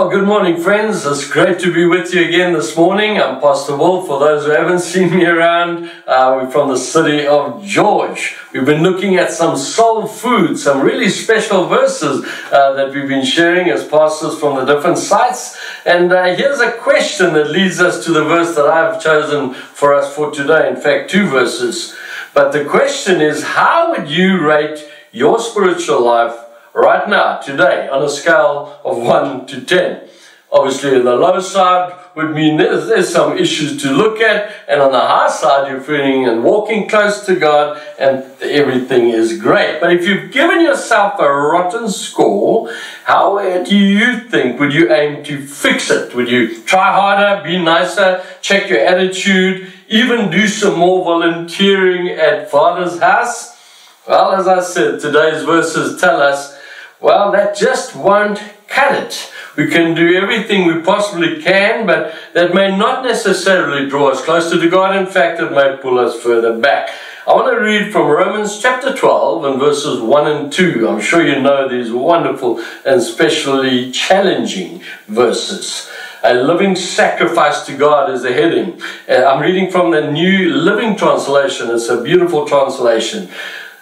Well, good morning, friends. It's great to be with you again this morning. I'm Pastor Wolf. For those who haven't seen me around, uh, we're from the city of George. We've been looking at some soul food, some really special verses uh, that we've been sharing as pastors from the different sites. And uh, here's a question that leads us to the verse that I've chosen for us for today. In fact, two verses. But the question is how would you rate your spiritual life? Right now, today, on a scale of 1 to 10. Obviously, the low side would mean there's, there's some issues to look at, and on the high side, you're feeling and walking close to God, and everything is great. But if you've given yourself a rotten score, how do you think would you aim to fix it? Would you try harder, be nicer, check your attitude, even do some more volunteering at Father's house? Well, as I said, today's verses tell us well, that just won't cut it. We can do everything we possibly can, but that may not necessarily draw us closer to God. In fact, it may pull us further back. I want to read from Romans chapter 12 and verses 1 and 2. I'm sure you know these wonderful and especially challenging verses. A living sacrifice to God is the heading. Uh, I'm reading from the New Living Translation. It's a beautiful translation.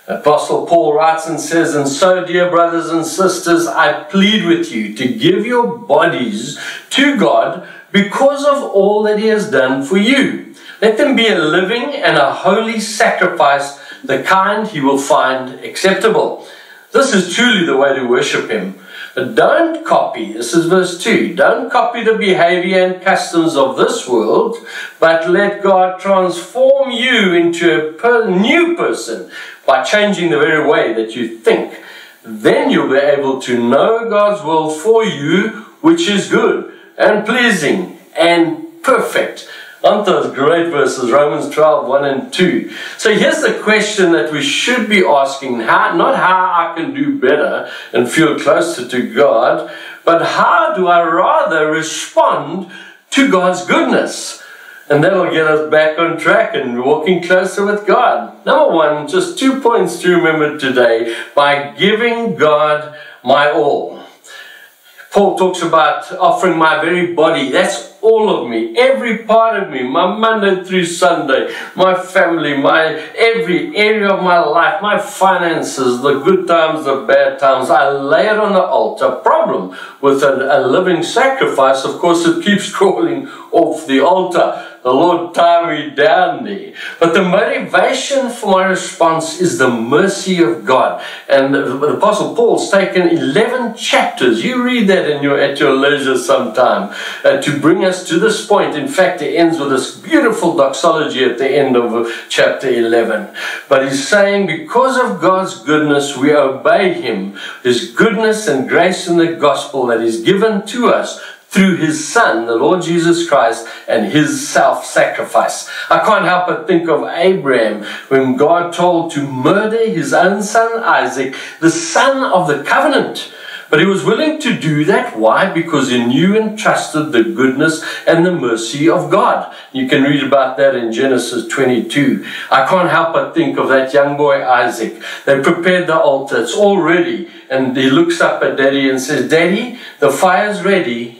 Apostle Paul writes and says, And so, dear brothers and sisters, I plead with you to give your bodies to God because of all that He has done for you. Let them be a living and a holy sacrifice, the kind He will find acceptable. This is truly the way to worship Him. But don't copy, this is verse 2, don't copy the behavior and customs of this world, but let God transform you into a new person by changing the very way that you think. Then you'll be able to know God's will for you, which is good and pleasing and perfect. Aren't those great verses? Romans 12, 1 and 2. So here's the question that we should be asking how, not how I can do better and feel closer to God, but how do I rather respond to God's goodness? And that'll get us back on track and walking closer with God. Number one, just two points to remember today by giving God my all. Paul talks about offering my very body. That's all of me, every part of me, my Monday through Sunday, my family, my every area of my life, my finances, the good times, the bad times. I lay it on the altar. Problem with a, a living sacrifice, of course, it keeps crawling off the altar. The Lord tie me down there. But the motivation for my response is the mercy of God. And the Apostle Paul's taken 11 chapters. You read that in your, at your leisure sometime uh, to bring us to this point. In fact, it ends with this beautiful doxology at the end of chapter 11. But he's saying, because of God's goodness, we obey him. His goodness and grace in the gospel that is given to us through his son, the Lord Jesus Christ, and his self sacrifice. I can't help but think of Abraham when God told to murder his own son Isaac, the son of the covenant. But he was willing to do that. Why? Because he knew and trusted the goodness and the mercy of God. You can read about that in Genesis 22. I can't help but think of that young boy Isaac. They prepared the altar, it's all ready. And he looks up at daddy and says, Daddy, the fire's ready,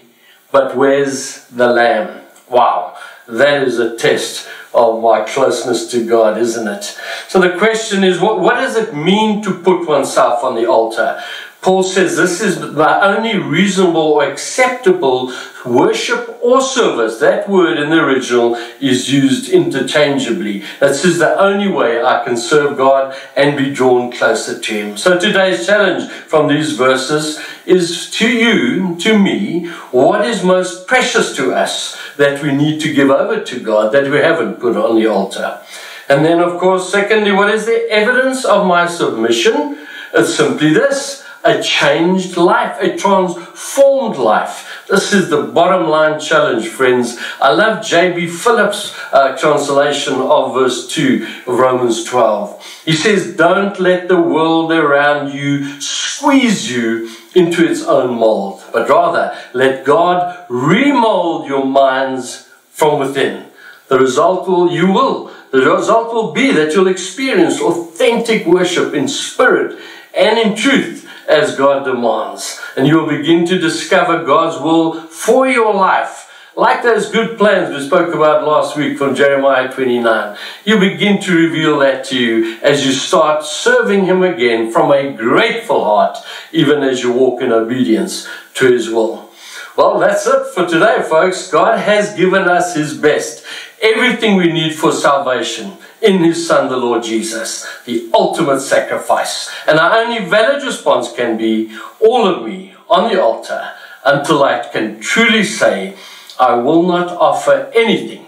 but where's the lamb? Wow, that is a test of my closeness to God, isn't it? So the question is, what, what does it mean to put oneself on the altar? Paul says this is the only reasonable or acceptable worship or service. That word in the original is used interchangeably. This is the only way I can serve God and be drawn closer to Him. So today's challenge from these verses is to you, to me, what is most precious to us that we need to give over to God that we haven't put on the altar. And then, of course, secondly, what is the evidence of my submission? It's simply this a changed life, a transformed life. This is the bottom line challenge, friends. I love J.B. Phillips' uh, translation of verse 2 of Romans 12. He says, Don't let the world around you squeeze you into its own mold, but rather let God remold your minds from within. The result will, you will, the result will be that you'll experience authentic worship in spirit and in truth as God demands. And you'll begin to discover God's will for your life. Like those good plans we spoke about last week from Jeremiah 29, you begin to reveal that to you as you start serving Him again from a grateful heart, even as you walk in obedience to His will. Well, that's it for today, folks. God has given us His best, everything we need for salvation in His Son, the Lord Jesus, the ultimate sacrifice. And our only valid response can be all of me on the altar until I can truly say, I will not offer anything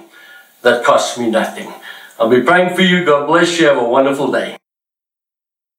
that costs me nothing. I'll be praying for you. God bless you. Have a wonderful day.